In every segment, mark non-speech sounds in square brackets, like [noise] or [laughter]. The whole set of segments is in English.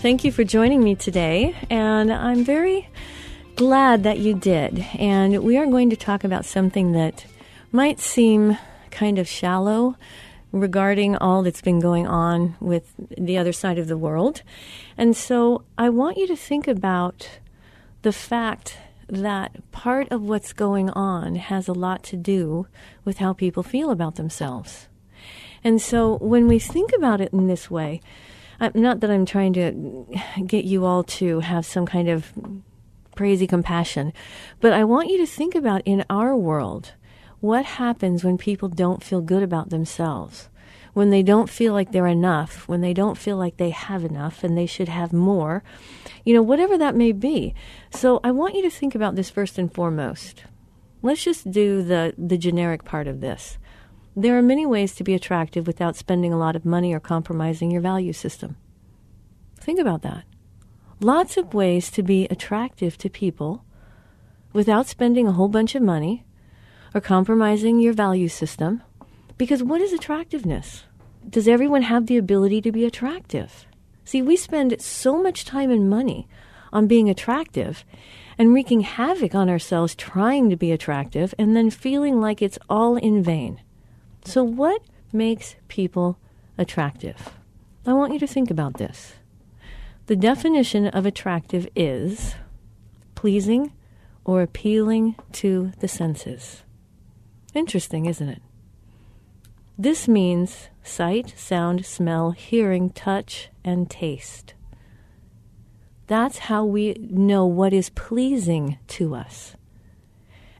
Thank you for joining me today, and I'm very glad that you did. And we are going to talk about something that might seem kind of shallow regarding all that's been going on with the other side of the world. And so I want you to think about the fact that part of what's going on has a lot to do with how people feel about themselves. And so when we think about it in this way, not that I'm trying to get you all to have some kind of crazy compassion, but I want you to think about in our world what happens when people don't feel good about themselves, when they don't feel like they're enough, when they don't feel like they have enough and they should have more, you know, whatever that may be. So I want you to think about this first and foremost. Let's just do the, the generic part of this. There are many ways to be attractive without spending a lot of money or compromising your value system. Think about that. Lots of ways to be attractive to people without spending a whole bunch of money or compromising your value system. Because what is attractiveness? Does everyone have the ability to be attractive? See, we spend so much time and money on being attractive and wreaking havoc on ourselves trying to be attractive and then feeling like it's all in vain. So, what makes people attractive? I want you to think about this. The definition of attractive is pleasing or appealing to the senses. Interesting, isn't it? This means sight, sound, smell, hearing, touch, and taste. That's how we know what is pleasing to us.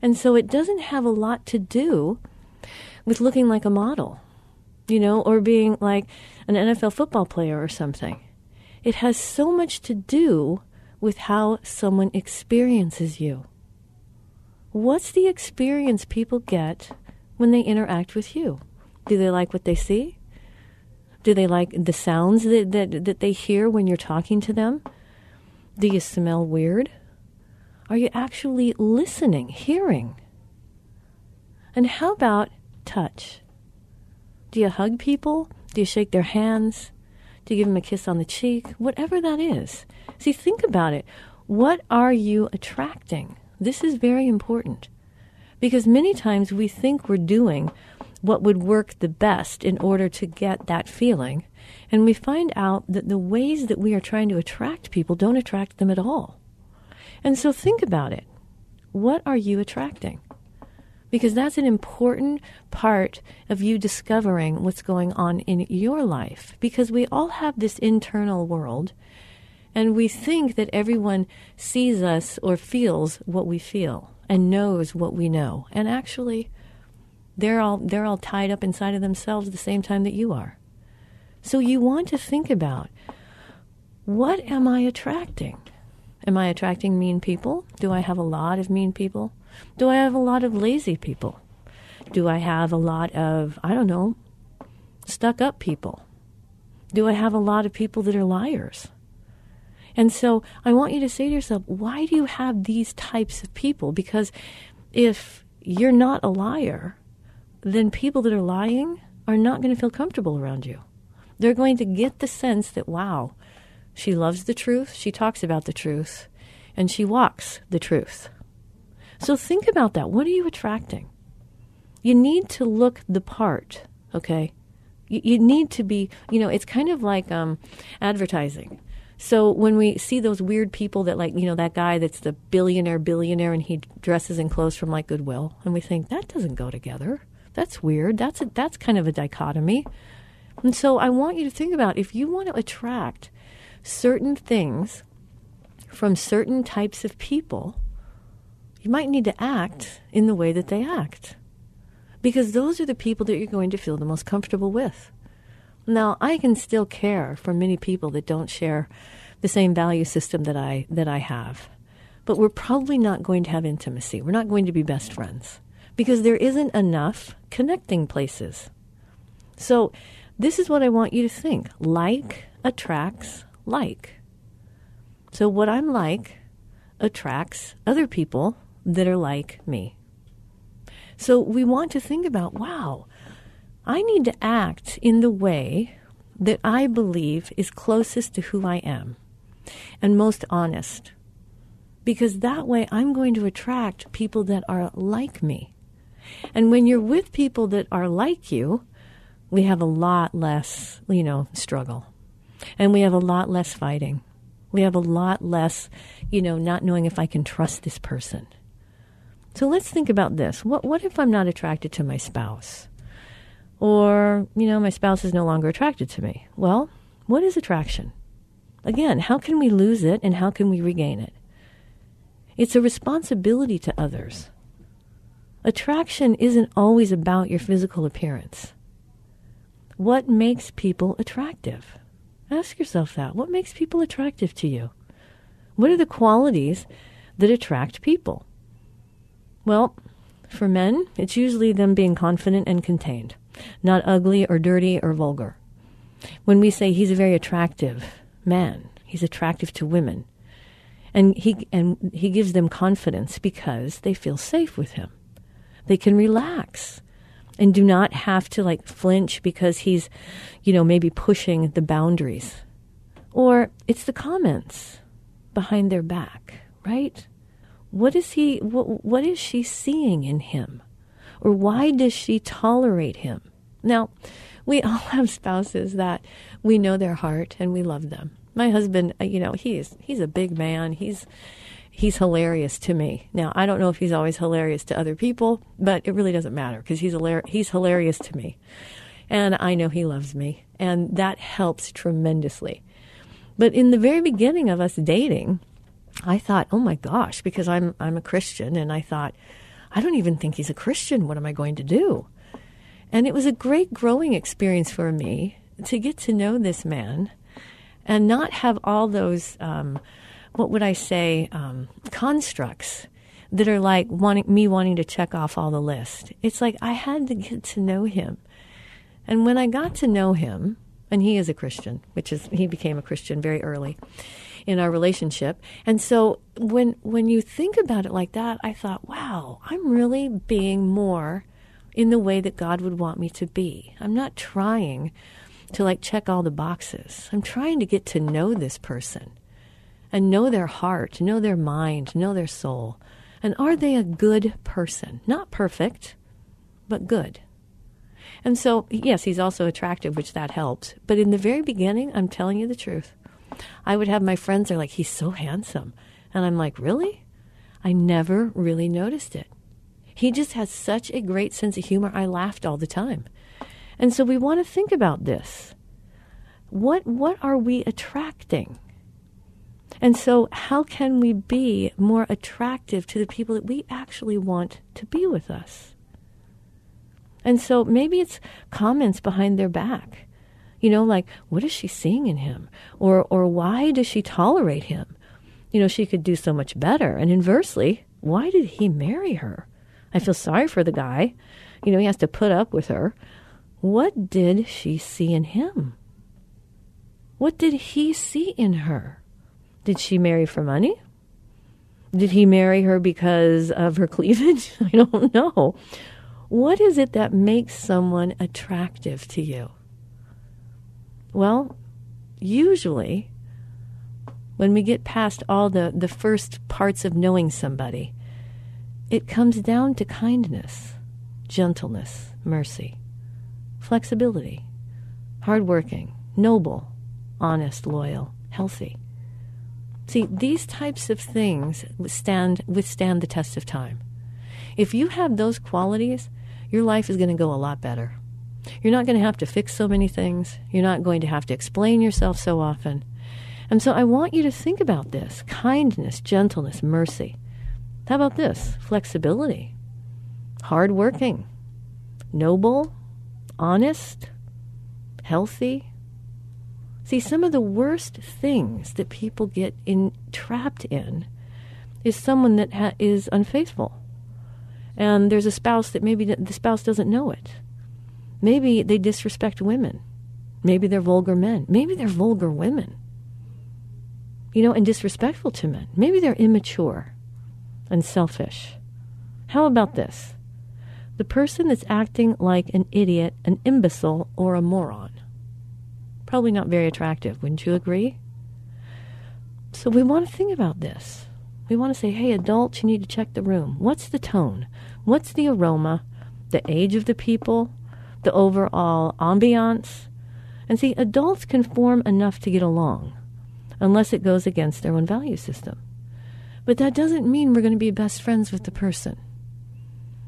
And so it doesn't have a lot to do with looking like a model, you know, or being like an NFL football player or something. It has so much to do with how someone experiences you. What's the experience people get when they interact with you? Do they like what they see? Do they like the sounds that, that, that they hear when you're talking to them? Do you smell weird? Are you actually listening, hearing? And how about touch? Do you hug people? Do you shake their hands? Do you give them a kiss on the cheek? Whatever that is. See, think about it. What are you attracting? This is very important because many times we think we're doing what would work the best in order to get that feeling. And we find out that the ways that we are trying to attract people don't attract them at all. And so think about it. What are you attracting? Because that's an important part of you discovering what's going on in your life. Because we all have this internal world, And we think that everyone sees us or feels what we feel and knows what we know. And actually, they're all, they're all tied up inside of themselves the same time that you are. So you want to think about what am I attracting? Am I attracting mean people? Do I have a lot of mean people? Do I have a lot of lazy people? Do I have a lot of, I don't know, stuck up people? Do I have a lot of people that are liars? And so I want you to say to yourself, why do you have these types of people? Because if you're not a liar, then people that are lying are not going to feel comfortable around you. They're going to get the sense that, wow, she loves the truth, she talks about the truth, and she walks the truth. So think about that. What are you attracting? You need to look the part, okay? You, you need to be, you know, it's kind of like um, advertising. So when we see those weird people that like, you know, that guy that's the billionaire billionaire and he dresses in clothes from like Goodwill and we think that doesn't go together. That's weird. That's a, that's kind of a dichotomy. And so I want you to think about if you want to attract certain things from certain types of people, you might need to act in the way that they act. Because those are the people that you're going to feel the most comfortable with. Now, I can still care for many people that don't share the same value system that I that I have. But we're probably not going to have intimacy. We're not going to be best friends because there isn't enough connecting places. So, this is what I want you to think. Like attracts like. So, what I'm like attracts other people that are like me. So, we want to think about wow, I need to act in the way that I believe is closest to who I am and most honest. Because that way I'm going to attract people that are like me. And when you're with people that are like you, we have a lot less, you know, struggle. And we have a lot less fighting. We have a lot less, you know, not knowing if I can trust this person. So let's think about this. What, what if I'm not attracted to my spouse? Or, you know, my spouse is no longer attracted to me. Well, what is attraction? Again, how can we lose it and how can we regain it? It's a responsibility to others. Attraction isn't always about your physical appearance. What makes people attractive? Ask yourself that. What makes people attractive to you? What are the qualities that attract people? Well, for men, it's usually them being confident and contained not ugly or dirty or vulgar. When we say he's a very attractive man, he's attractive to women. And he, and he gives them confidence because they feel safe with him. They can relax and do not have to like flinch because he's, you know, maybe pushing the boundaries. Or it's the comments behind their back, right? What is he, what, what is she seeing in him? Or why does she tolerate him? Now, we [laughs] all have spouses that we know their heart and we love them. My husband, uh, you know, he's he's a big man. He's he's hilarious to me. Now, I don't know if he's always hilarious to other people, but it really doesn't matter because he's hilar- he's hilarious to me. And I know he loves me, and that helps tremendously. But in the very beginning of us dating, I thought, "Oh my gosh," because I'm I'm a Christian and I thought, I don't even think he's a Christian. What am I going to do? And it was a great growing experience for me to get to know this man and not have all those, um, what would I say, um, constructs that are like wanting me wanting to check off all the list. It's like I had to get to know him. And when I got to know him, and he is a Christian, which is he became a Christian very early in our relationship. And so when when you think about it like that, I thought, wow, I'm really being more in the way that God would want me to be. I'm not trying to like check all the boxes. I'm trying to get to know this person and know their heart, know their mind, know their soul. And are they a good person? Not perfect, but good. And so, yes, he's also attractive, which that helps. But in the very beginning, I'm telling you the truth. I would have my friends, they're like, he's so handsome. And I'm like, really? I never really noticed it. He just has such a great sense of humor. I laughed all the time. And so we want to think about this. What what are we attracting? And so, how can we be more attractive to the people that we actually want to be with us? And so, maybe it's comments behind their back. You know, like, what is she seeing in him? Or, or why does she tolerate him? You know, she could do so much better. And inversely, why did he marry her? I feel sorry for the guy. You know, he has to put up with her. What did she see in him? What did he see in her? Did she marry for money? Did he marry her because of her [laughs] cleavage? I don't know. What is it that makes someone attractive to you? Well, usually, when we get past all the, the first parts of knowing somebody, it comes down to kindness, gentleness, mercy, flexibility, hardworking, noble, honest, loyal, healthy. See, these types of things withstand, withstand the test of time. If you have those qualities, your life is going to go a lot better. You're not going to have to fix so many things. You're not going to have to explain yourself so often. And so I want you to think about this kindness, gentleness, mercy. How about this? Flexibility, hardworking, noble, honest, healthy, See, some of the worst things that people get in, trapped in is someone that ha- is unfaithful. And there's a spouse that maybe the spouse doesn't know it. Maybe they disrespect women. Maybe they're vulgar men. Maybe they're vulgar women. You know, and disrespectful to men. Maybe they're immature and selfish. How about this? The person that's acting like an idiot, an imbecile, or a moron probably not very attractive. Wouldn't you agree? So we want to think about this. We want to say, hey, adults, you need to check the room. What's the tone? What's the aroma? The age of the people? The overall ambiance? And see, adults can form enough to get along, unless it goes against their own value system. But that doesn't mean we're going to be best friends with the person.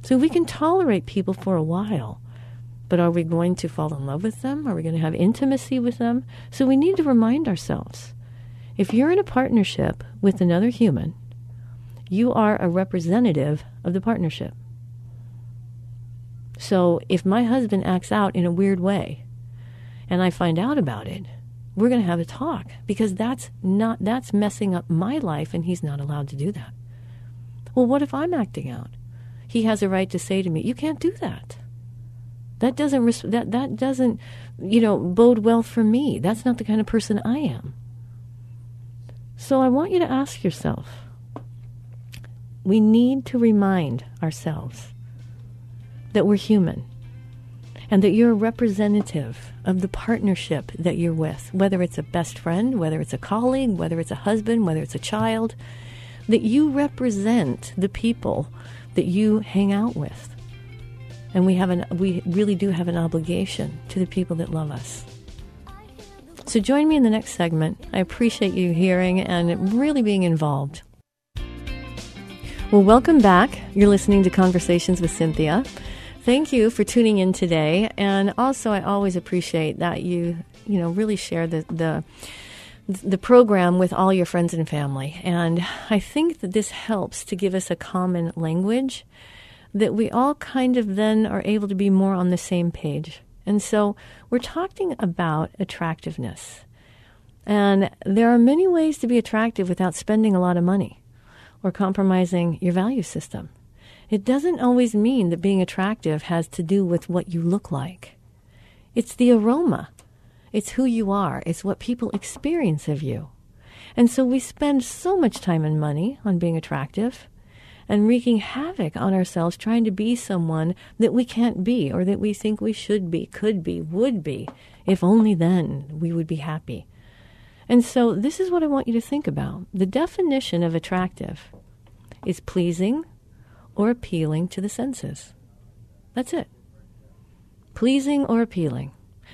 So we can tolerate people for a while, but are we going to fall in love with them? Are we going to have intimacy with them? So we need to remind ourselves if you're in a partnership with another human, you are a representative of the partnership. So if my husband acts out in a weird way and I find out about it, we're going to have a talk because that's not that's messing up my life and he's not allowed to do that. Well, what if I'm acting out? He has a right to say to me, "You can't do that." That doesn't that that doesn't you know bode well for me. That's not the kind of person I am. So I want you to ask yourself. We need to remind ourselves that we're human and that you're a representative of the partnership that you're with, whether it's a best friend, whether it's a colleague, whether it's a husband, whether it's a child, that you represent the people that you hang out with and we have an we really do have an obligation to the people that love us. So join me in the next segment. I appreciate you hearing and really being involved. Well, welcome back. You're listening to Conversations with Cinthia. Thank you for tuning in today, and also I always appreciate that you you know really share the the the program with all your friends and family. And I think that this helps to give us a common language that we all kind of then are able to be more on the same page. And so we're talking about attractiveness. And there are many ways to be attractive without spending a lot of money or compromising your value system. It doesn't always mean that being attractive has to do with what you look like. It's the aroma. It's who you are. It's what people experience of you. And so we spend so much time and money on being attractive and wreaking havoc on ourselves trying to be someone that we can't be or that we think we should be, could be, would be. If only then we would be happy. And so this is what I want you to think about. The definition of attractive is pleasing or appealing to the senses. That's it. Pleasing or appealing.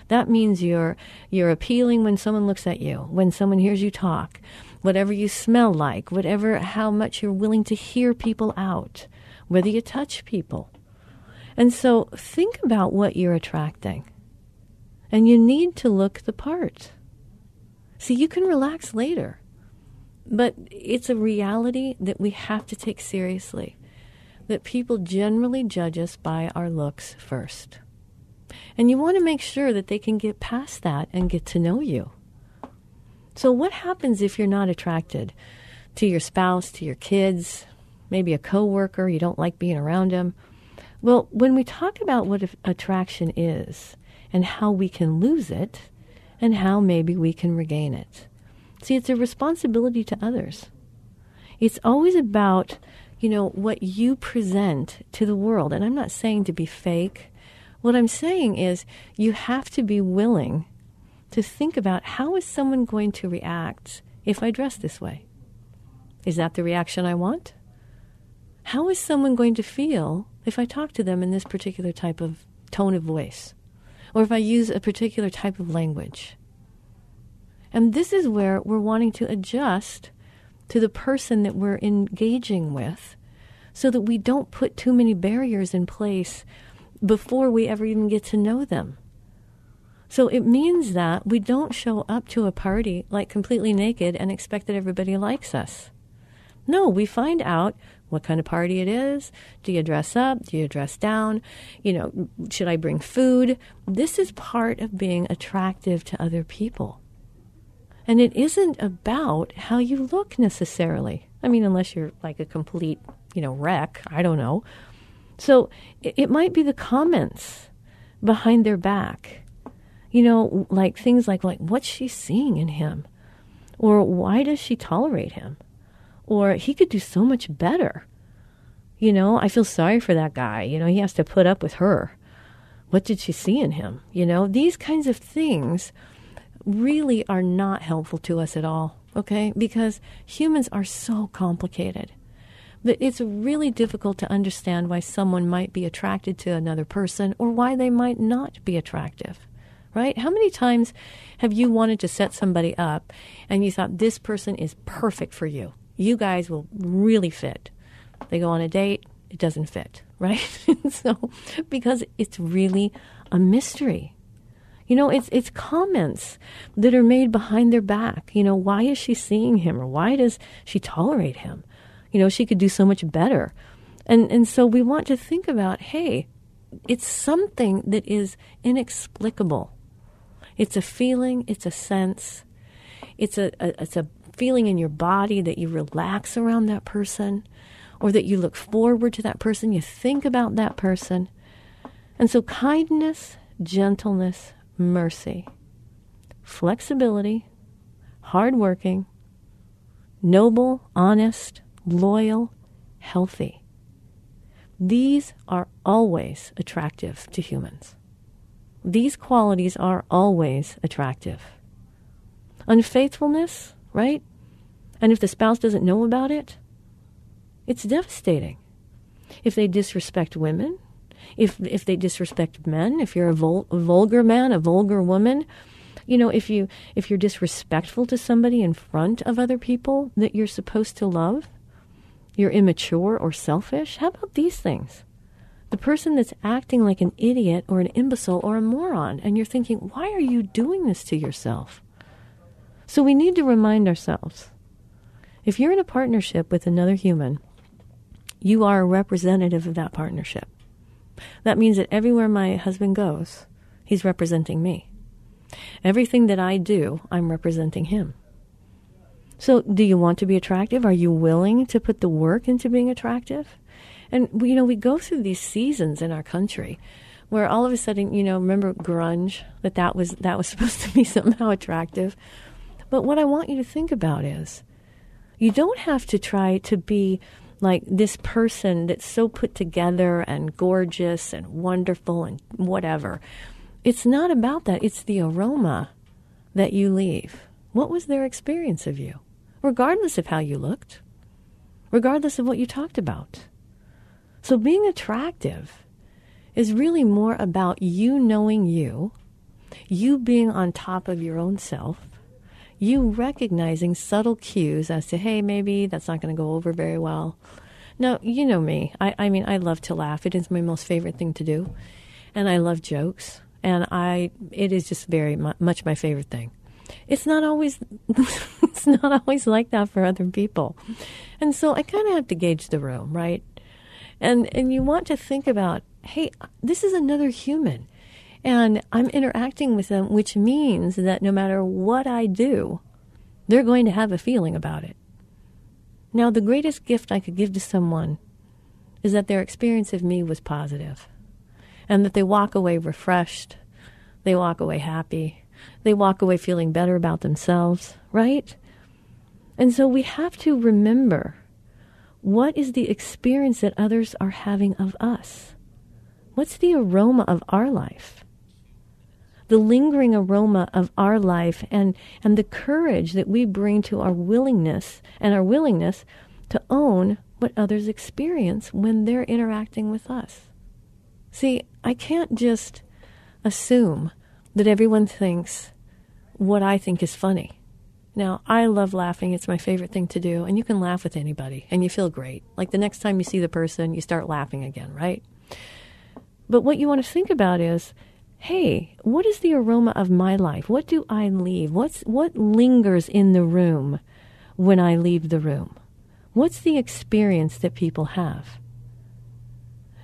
That means you're you're appealing when someone looks at you, when someone hears you talk, whatever you smell like, whatever, how much you're willing to hear people out, whether you touch people. And so think about what you're attracting. And you need to look the part. See, you can relax later. But it's a reality that we have to take seriously that people generally judge us by our looks first. And you want to make sure that they can get past that and get to know you. So, what happens if you're not attracted to your spouse, to your kids, maybe a coworker, you don't like being around them? Well, when we talk about what attraction is and how we can lose it and how maybe we can regain it, see, it's a responsibility to others. It's always about, you know, what you present to the world. And I'm not saying to be fake. What I'm saying is you have to be willing to think about how is someone going to react if I dress this way? Is that the reaction I want? How is someone going to feel if I talk to them in this particular type of tone of voice? Or if I use a particular type of language? And this is where we're wanting to adjust to the person that we're engaging with so that we don't put too many barriers in place before we ever even get to know them. So it means that we don't show up to a party like completely naked and expect that everybody likes us. No, we find out what kind of party it is. Do you dress up? Do you dress down? You know, should I bring food? This is part of being attractive to other people. And it isn't about how you look necessarily. I mean, unless you're like a complete, you know, wreck. I don't know. So it, it might be the comments behind their back you know, like things like like what's she seeing in him? Or why does she tolerate him? Or he could do so much better. You know, I feel sorry for that guy. You know, he has to put up with her. What did she see in him? You know, these kinds of things really are not helpful to us at all, okay? Because humans are so complicated But it's really difficult to understand why someone might be attracted to another person or why they might not be attractive right? How many times have you wanted to set somebody up and you thought this person is perfect for you? You guys will really fit. They go on a date, it doesn't fit, [laughs] right? so because it's really a mystery. You know, it's it's comments that are made behind their back. You know, why is she seeing him or why does she tolerate him? You know, she could do so much better. And and so we want to think about, hey, it's something that is inexplicable. It's a feeling, it's a sense, it's a, a, it's a feeling in your body that you relax around that person or that you look forward to that person, you think about that person. And so kindness, gentleness, mercy, flexibility, hardworking, noble, honest, loyal, healthy. These are always attractive to humans. These qualities are always attractive. Unfaithfulness, right? And if the spouse doesn't know about it, it's devastating. If they disrespect women, if if they disrespect men, if you're a, vul- a vulgar man, a vulgar woman, you know, if you if you're disrespectful to somebody in front of other people that you're supposed to love, you're immature or selfish. How about these things? the person that's acting like an idiot or an imbecile or a moron, and you're thinking, why are you doing this to yourself? So we need to remind ourselves if you're in a partnership with another human, you are a representative of that partnership. That means that everywhere my husband goes, he's representing me. Everything that I do, I'm representing him. So, do you want to be attractive? Are you willing to put the work into being attractive? And you know, we go through these seasons in our country where all of a sudden, you know, remember grunge that that was that was [laughs] supposed to be somehow attractive. But what I want you to think about is you don't have to try to be like this person that's so put together and gorgeous and wonderful and whatever. It's not about that. It's the aroma that you leave. What was their experience of you? Regardless of how you looked, regardless of what you talked about. So being attractive is really more about you knowing you, you being on top of your own self, you recognizing subtle cues as to, hey, maybe that's not going to go over very well. Now, you know me. I, I mean, I love to laugh. It is my most favorite thing to do. And I love jokes. And I, it is just very much my favorite thing. It's not always [laughs] it's not always like that for other people. And so I kind of have to gauge the room, right? And and you want to think about, hey, this is another human. And I'm interacting with them, which means that no matter what I do, they're going to have a feeling about it. Now, the greatest gift I could give to someone is that their experience of me was positive and that they walk away refreshed, they walk away happy, they walk away feeling better about themselves, right? And so we have to remember what is the experience that others are having of us? What's the aroma of our life? The lingering aroma of our life and, and the courage that we bring to our willingness and our willingness to own what others experience when they're interacting with us. See, I can't just assume that everyone thinks what I think is funny. Now, I love laughing. It's my favorite thing to do. And you can laugh with anybody and you feel great. Like the next time you see the person, you start laughing again, right? But what you want to think about is hey, what is the aroma of my life? What do I leave? What's, what lingers in the room when I leave the room? What's the experience that people have?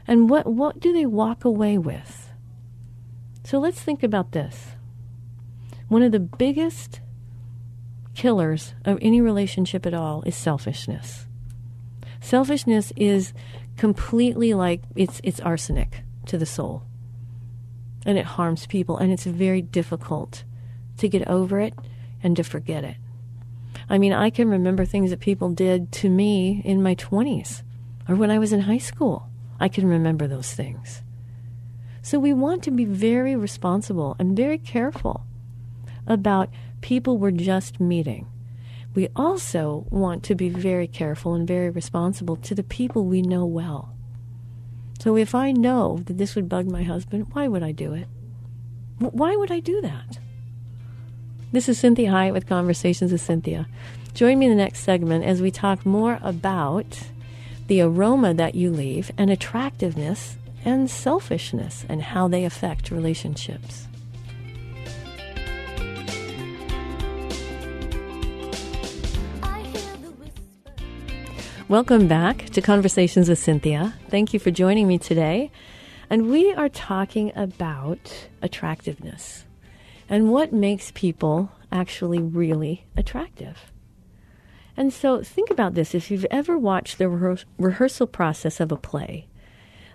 And what, what do they walk away with? So let's think about this. One of the biggest killers of any relationship at all is selfishness. Selfishness is completely like it's, it's arsenic to the soul. And it harms people, and it's very difficult to get over it and to forget it. I mean, I can remember things that people did to me in my 20s or when I was in high school. I can remember those things. So we want to be very responsible and very careful about people we're just meeting. We also want to be very careful and very responsible to the people we know well. So if I know that this would bug my husband, why would I do it? Why would I do that? This is Cinthia Hiett with Conversations with Cinthia. Join me in the next segment as we talk more about the aroma that you leave and attractiveness and selfishness and how they affect relationships. Welcome back to Conversations with Cinthia. Thank you for joining me today. And we are talking about attractiveness and what makes people actually really attractive. And so think about this if you've ever watched the rehearsal process of a play,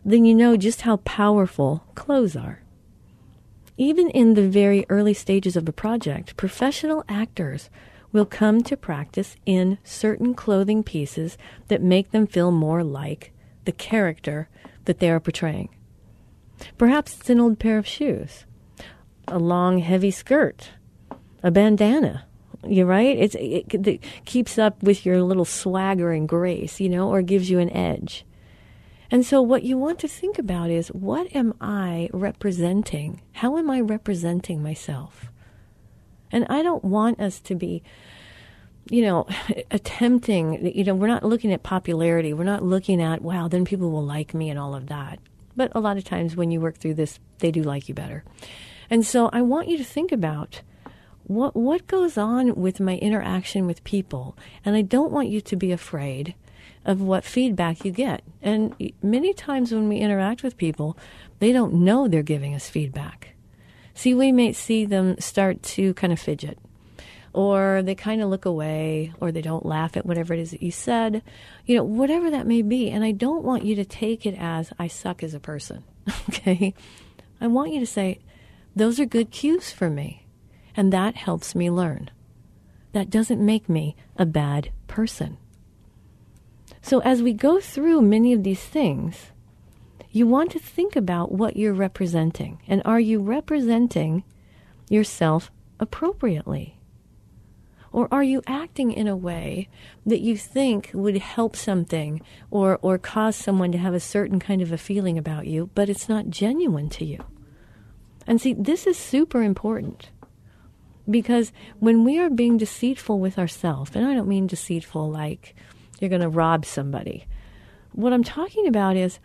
then you know just how powerful clothes are. Even in the very early stages of a project, professional actors will come to practice in certain clothing pieces that make them feel more like the character that they are portraying. Perhaps it's an old pair of shoes a long, heavy skirt, a bandana. You're right. It's, it, it keeps up with your little swagger and grace, you know, or gives you an edge. And so, what you want to think about is what am I representing? How am I representing myself? And I don't want us to be, you know, [sighs] attempting, you know, we're not looking at popularity. We're not looking at, wow, then people will like me and all of that. But a lot of times when you work through this, they do like you better. And so I want you to think about what what goes on with my interaction with people, and I don't want you to be afraid of what feedback you get. And many times when we interact with people, they don't know they're giving us feedback. See, we may see them start to kind of fidget, or they kind of look away, or they don't laugh at whatever it is that you said, you know, whatever that may be. And I don't want you to take it as I suck as a person, [laughs] okay? I want you to say, those are good cues for me. And that helps me learn. That doesn't make me a bad person. So, as we go through many of these things, you want to think about what you're representing. And are you representing yourself appropriately? Or are you acting in a way that you think would help something or, or cause someone to have a certain kind of a feeling about you, but it's not genuine to you? And see, this is super important because when we are being deceitful with ourselves, and I don't mean deceitful like you're going to rob somebody, what I'm talking about is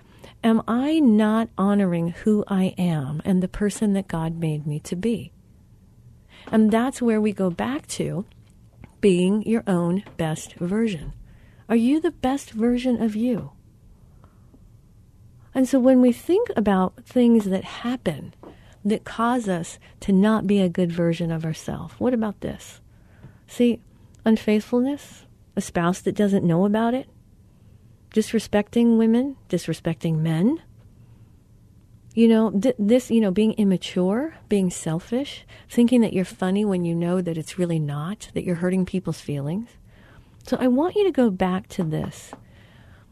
am I not honoring who I am and the person that God made me to be? And that's where we go back to being your own best version. Are you the best version of you? And so when we think about things that happen that cause us to not be a good version of ourselves, what about this? See, unfaithfulness, a spouse that doesn't know about it, disrespecting women, disrespecting men. You know, th- this, you know, being immature, being selfish, thinking that you're funny when you know that it's really not, that you're hurting people's feelings. So I want you to go back to this.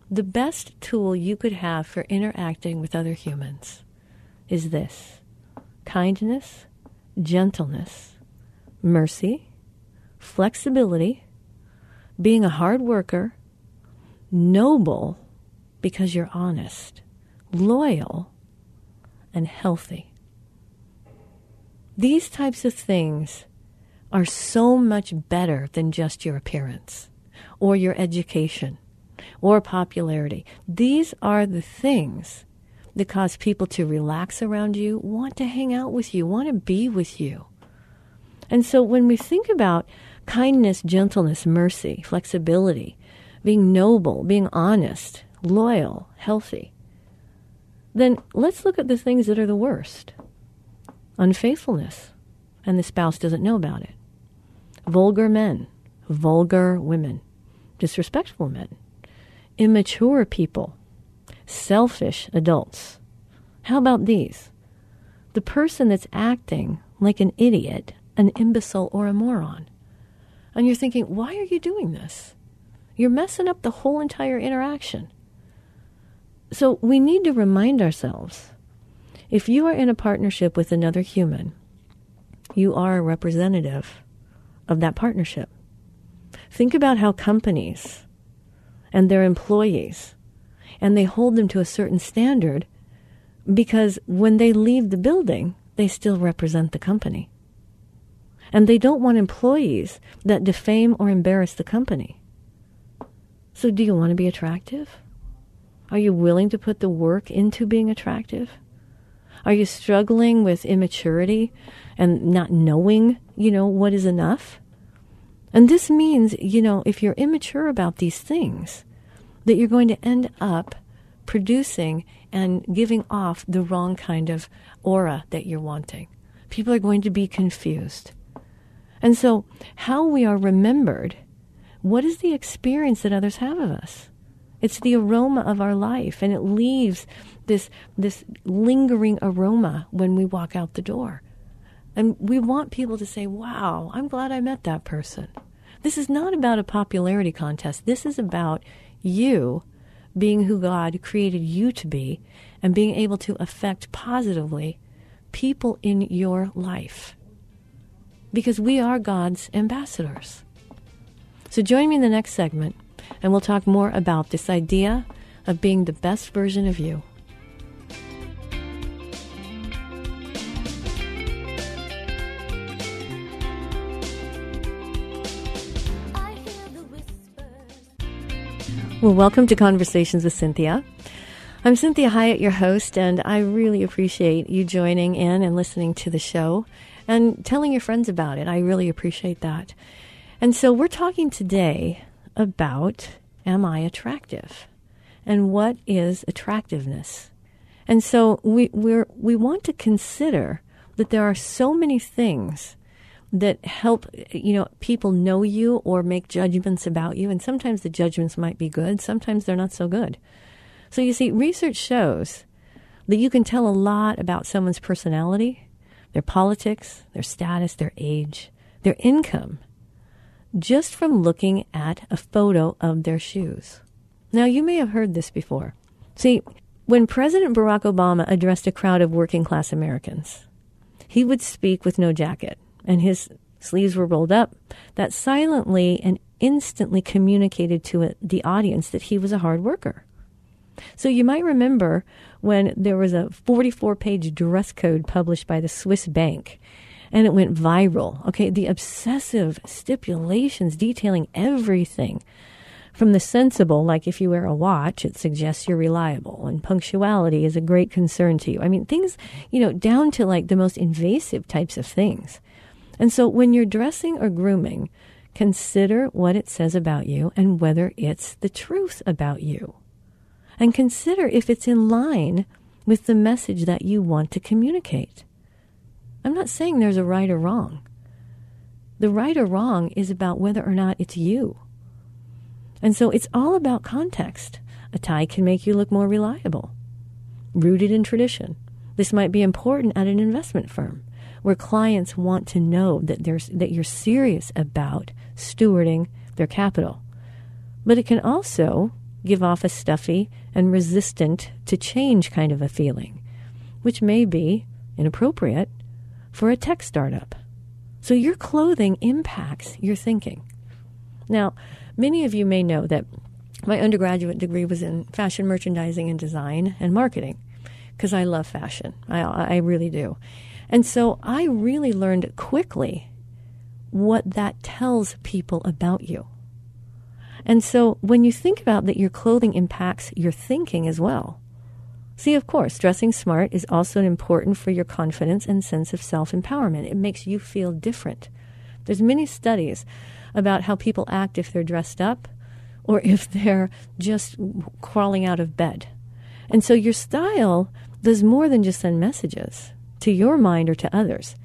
The best tool you could have for interacting with other humans is this kindness, gentleness, mercy, flexibility, being a hard worker, noble because you're honest, loyal, and healthy. These types of things are so much better than just your appearance or your education or popularity. These are the things that cause people to relax around you, want to hang out with you, want to be with you. And so when we think about kindness, gentleness, mercy, flexibility, being noble, being honest, loyal, healthy, then let's look at the things that are the worst unfaithfulness, and the spouse doesn't know about it, vulgar men, vulgar women, disrespectful men, immature people, selfish adults. How about these? The person that's acting like an idiot, an imbecile, or a moron. And you're thinking, why are you doing this? You're messing up the whole entire interaction. So we need to remind ourselves if you are in a partnership with another human, you are a representative of that partnership. Think about how companies and their employees and they hold them to a certain standard because when they leave the building, they still represent the company. And they don't want employees that defame or embarrass the company. So, do you want to be attractive? Are you willing to put the work into being attractive? Are you struggling with immaturity and not knowing, you know, what is enough? And this means, you know, if you're immature about these things, that you're going to end up producing and giving off the wrong kind of aura that you're wanting. People are going to be confused. And so, how we are remembered, what is the experience that others have of us? It's the aroma of our life, and it leaves this, this lingering aroma when we walk out the door. And we want people to say, wow, I'm glad I met that person. This is not about a popularity contest. This is about you being who God created you to be and being able to affect positively people in your life. Because we are God's ambassadors. So join me in the next segment, and we'll talk more about this idea of being the best version of you. Well, welcome to Conversations with Cinthia. I'm Cinthia Hiett, your host, and I really appreciate you joining in and listening to the show and telling your friends about it. I really appreciate that. And so we're talking today about Am I attractive? And what is attractiveness? And so we, we we want to consider that there are so many things that help you know people know you or make judgments about you and sometimes the judgments might be good sometimes they're not so good so you see research shows that you can tell a lot about someone's personality their politics their status their age their income just from looking at a photo of their shoes now you may have heard this before see when president barack obama addressed a crowd of working class americans he would speak with no jacket and his sleeves were rolled up, that silently and instantly communicated to the audience that he was a hard worker. So you might remember when there was a 44 page dress code published by the Swiss bank and it went viral. Okay, the obsessive stipulations detailing everything from the sensible, like if you wear a watch, it suggests you're reliable, and punctuality is a great concern to you. I mean, things, you know, down to like the most invasive types of things. And so when you're dressing or grooming, Consider what it says about you and whether it's the truth about you. And consider if it's in line with the message that you want to communicate. I'm not saying there's a right or wrong. The right or wrong is about whether or not it's you. And so it's all about context. A tie can make you look more reliable, rooted in tradition. This might be important at an investment firm where clients want to know that there's that you're serious about stewarding their capital. But it can also give off a stuffy and resistant to change kind of a feeling, which may be inappropriate for a tech startup. So your clothing impacts your thinking. Now, many of you may know that my undergraduate degree was in fashion merchandising and design and marketing because I love fashion. I, I really do. And so I really learned quickly what that tells people about you. And so when you think about that, your clothing impacts your thinking as well. See, of course, dressing smart is also important for your confidence and sense of self empowerment. It makes you feel different. There's many studies about how people act if they're dressed up or [laughs] if they're just crawling out of bed. And so your style does more than just send messages to your mind or to others.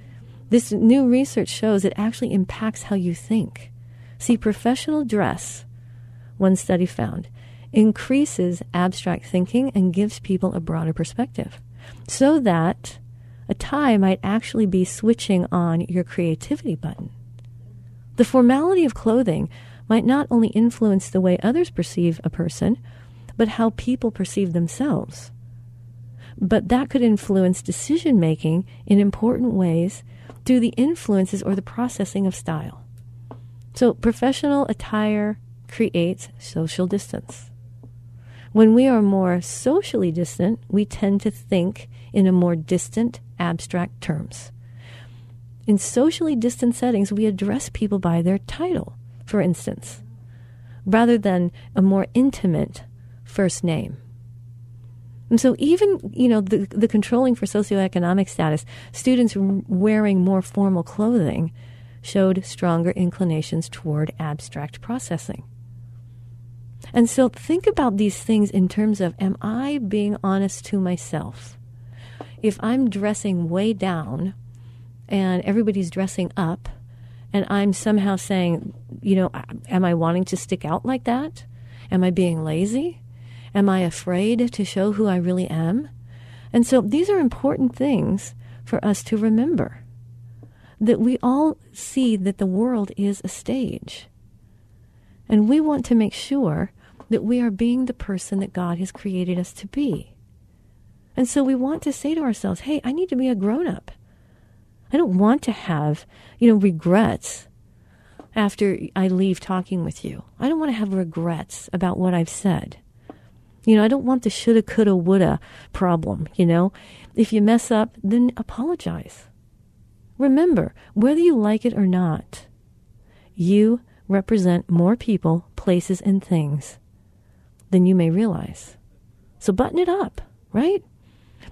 This new research shows it actually impacts how you think. See, professional dress, one study found, increases abstract thinking and gives people a broader perspective. So that a tie might actually be switching on your creativity button. The formality of clothing might not only influence the way others perceive a person, but how people perceive themselves. But that could influence decision making in important ways through the influences or the processing of style. So, professional attire creates social distance. When we are more socially distant, we tend to think in a more distant, abstract terms. In socially distant settings, we address people by their title, for instance, rather than a more intimate first name. And so, even you know, the, the controlling for socioeconomic status, students wearing more formal clothing showed stronger inclinations toward abstract processing. And so think about these things in terms of am I being honest to myself? If I'm dressing way down and everybody's dressing up, and I'm somehow saying, you know, am I wanting to stick out like that? Am I being lazy? Am I afraid to show who I really am? And so these are important things for us to remember that we all see that the world is a stage. And we want to make sure that we are being the person that God has created us to be. And so we want to say to ourselves, hey, I need to be a grown up. I don't want to have, you know, regrets after I leave talking with you. I don't want to have regrets about what I've said. You know, I don't want the shoulda, coulda, woulda problem, you know. If you mess up, then apologize. Remember, whether you like it or not, you represent more people, places, and things than you may realize. So button it up, right?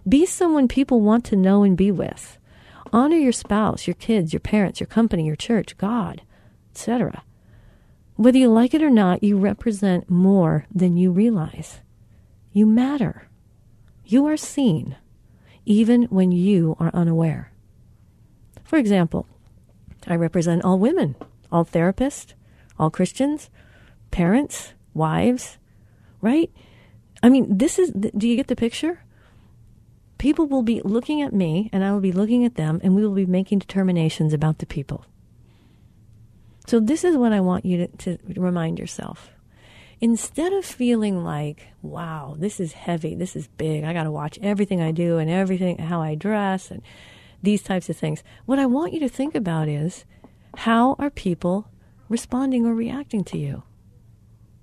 Be someone people want to know and be with. Honor your spouse, your kids, your parents, your company, your church, God, etc. Whether you like it or not, you represent more than you realize. You matter. You are seen, even when you are unaware. For example, I represent all women, all therapists, all Christians, parents, wives, right? I mean, this is, do you get the picture? People will be looking at me, and I will be looking at them, and we will be making determinations about the people. So, this is what I want you to, to remind yourself. Instead of feeling like, wow, this is heavy, this is big, I got to watch everything I do and everything, how I dress, and these types of things, what I want you to think about is how are people responding or reacting to you?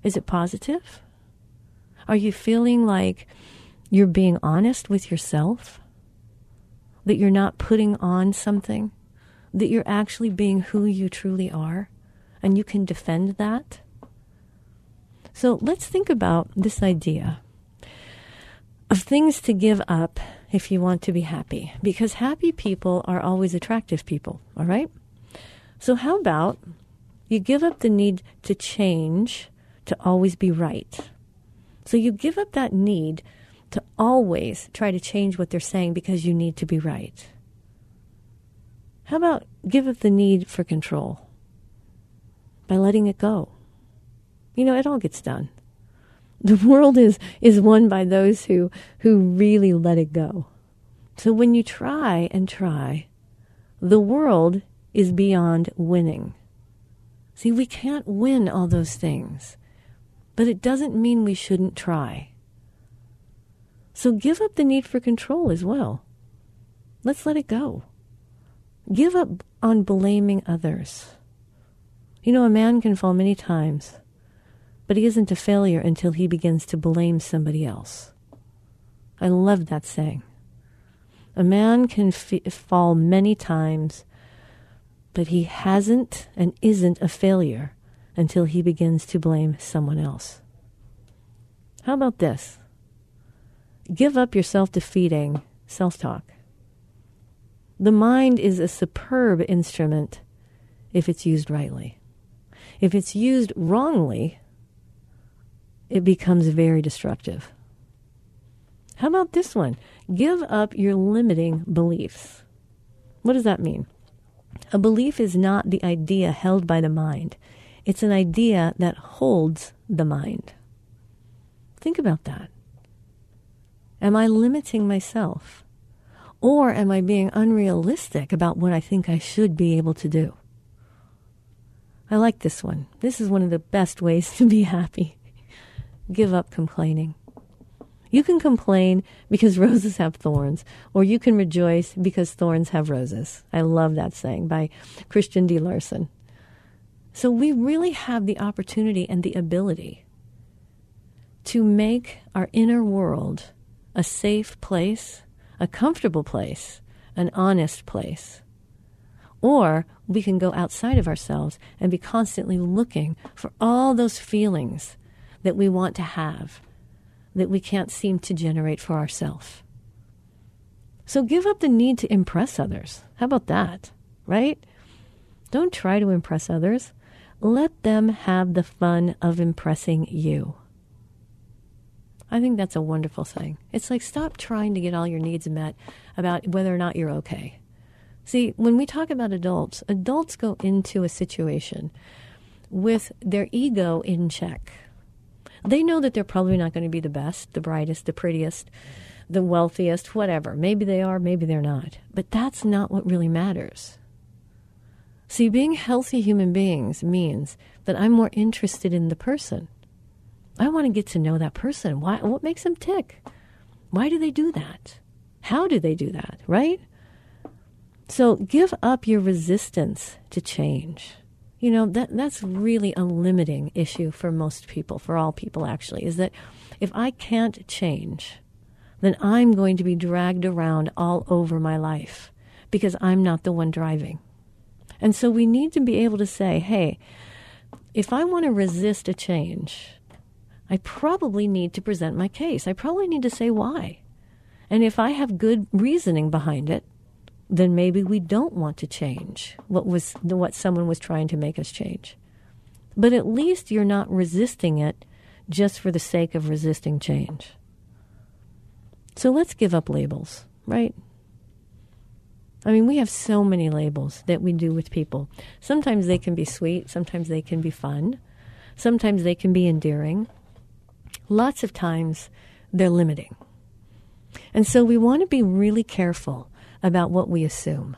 Is it positive? Are you feeling like you're being honest with yourself? That you're not putting on something? That you're actually being who you truly are? And you can defend that? So let's think about this idea of things to give up if you want to be happy, because happy people are always attractive people, all right? So, how about You give up the need to change to always be right. So you give up that need to always try to change what they're saying because you need to be right. How about give up the need for control by letting it go? You know, it all gets done. [laughs] The world is, is won by those who, who really let it go. So when you try and try, the world is beyond winning. See, we can't win all those things, but it doesn't mean we shouldn't try. So give up the need for control as well. Let's let it go. Give up on blaming others. You know, a man can fall many times, but he isn't a failure until he begins to blame somebody else. I love that saying. A man can f- fall many times, but he hasn't and isn't a failure until he begins to blame someone else. How about this? Give up your self defeating self talk. The mind is a superb instrument if it's used rightly. If it's used wrongly, it becomes very destructive. How about this one? Give up your limiting beliefs. What does that mean? A belief is not the idea held by the mind, it's an idea that holds the mind. Think about that. Am I limiting myself? Or am I being unrealistic about what I think I should be able to do? I like this one. This is one of the best ways [laughs] to be happy. Give up complaining. You can complain because [laughs] roses have thorns, or you can rejoice because thorns have roses. I love that saying by Christian D. Larson. So we really have the opportunity and the ability to make our inner world a safe place, a comfortable place, an honest place. Or we can go outside of ourselves and be constantly looking for all those feelings that we want to have that we can't seem to generate for ourselves. So give up the need to impress others. How about that? Right? Don't try to impress others. Let them have the fun of impressing you. I think that's a wonderful thing. It's like stop trying to get all your needs met about whether or not you're okay. See, when we talk about adults, adults go into a situation with their ego in check. They know that they're probably not going to be the best, the brightest, the prettiest, the wealthiest, whatever. Maybe they are, maybe they're not. But that's not what really matters. See, being healthy human beings means that I'm more interested in the person I want to get to know that person. Why, what makes them tick? Why do they do that? How do they do that, right? So give up your resistance to change. You know, that, that's really a limiting issue for most people, for all people actually, is that if I can't change, then I'm going to be dragged around all over my life because I'm not the one driving. And so we need to be able to say, hey, if I want to resist a change, I probably need to present my case. I probably need to say why. And if I have good reasoning behind it, then maybe we don't want to change what was what someone was trying to make us change. But at least you're not resisting it just for the sake of resisting change. So let's give up labels, right? I mean, we have so many labels that we do with people. Sometimes they can be sweet, sometimes they can be fun, sometimes they can be endearing, lots of times they're limiting. And so we want to be really careful about what we assume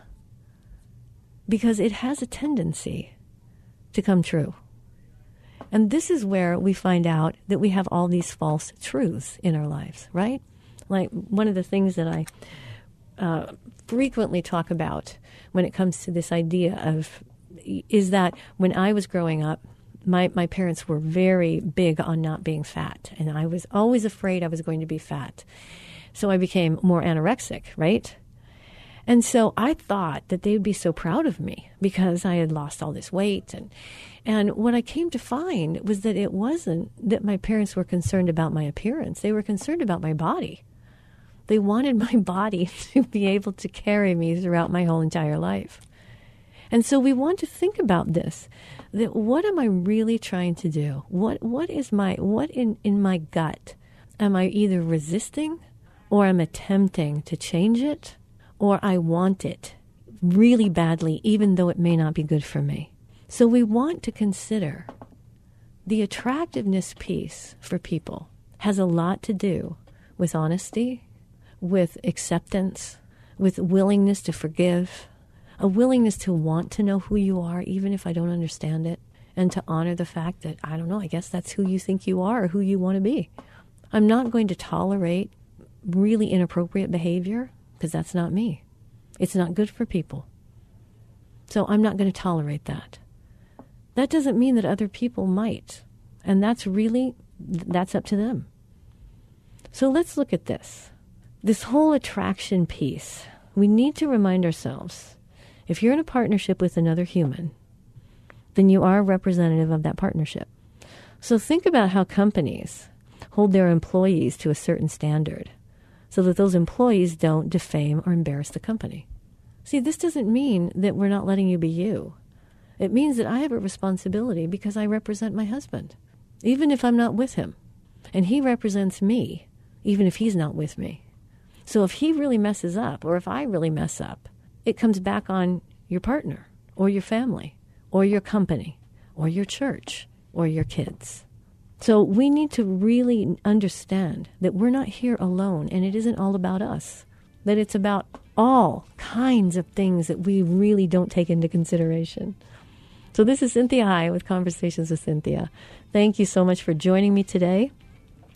because it has a tendency to come true. And this is where we find out that we have all these false truths in our lives, right? Like one of the things that I uh, frequently talk about when it comes to this idea of is that when I was growing up, my, my parents were very big on not being fat, and I was always afraid I was going to be fat. So I became more anorexic, right? And so I thought that they would be so proud of me because I had lost all this weight. And, and what I came to find was that it wasn't that my parents were concerned about my appearance, they were concerned about my body. They wanted [laughs] my body to be able to carry me throughout my whole entire life. And so we want to think about this that what am I really trying to do? What what is my what in, in my gut? Am I either resisting or I'm attempting to change it or I want it really badly even though it may not be good for me. So we want to consider the attractiveness piece for people has a lot to do with honesty, with acceptance, with willingness to forgive, a willingness to want to know who you are, even if I don't understand it, and to honor the fact that, I don't know, I guess that's who you think you are or who you want to be. I'm not going to tolerate really inappropriate behavior because that's not me. It's not good for people. So I'm not going to tolerate that. That doesn't mean that other people might. And that's really, that's up to them. So let's look at this. This whole attraction piece, we need to remind ourselves if you're in a partnership with another human, then you are a representative of that partnership. So think about how companies hold their employees to a certain standard so that those employees don't defame or embarrass the company. See, this doesn't mean that we're not letting you be you. It means that I have a responsibility because I represent my husband, even if I'm not with him. And he represents me, even if he's not with me. So if he really messes up, or if I really mess up, it comes back on your partner or your family or your company or your church or your kids. So we need to really understand that we're not here alone and it isn't all about us, that it's about all kinds of things that we really don't take into consideration. So this is Cinthia Hiett with Conversations with Cinthia. Thank you so much for joining me today.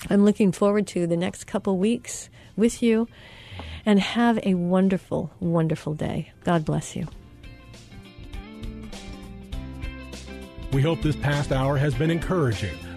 I'm looking forward to the next couple weeks with you and have a wonderful, wonderful day. God bless you. We hope this past hour has been encouraging,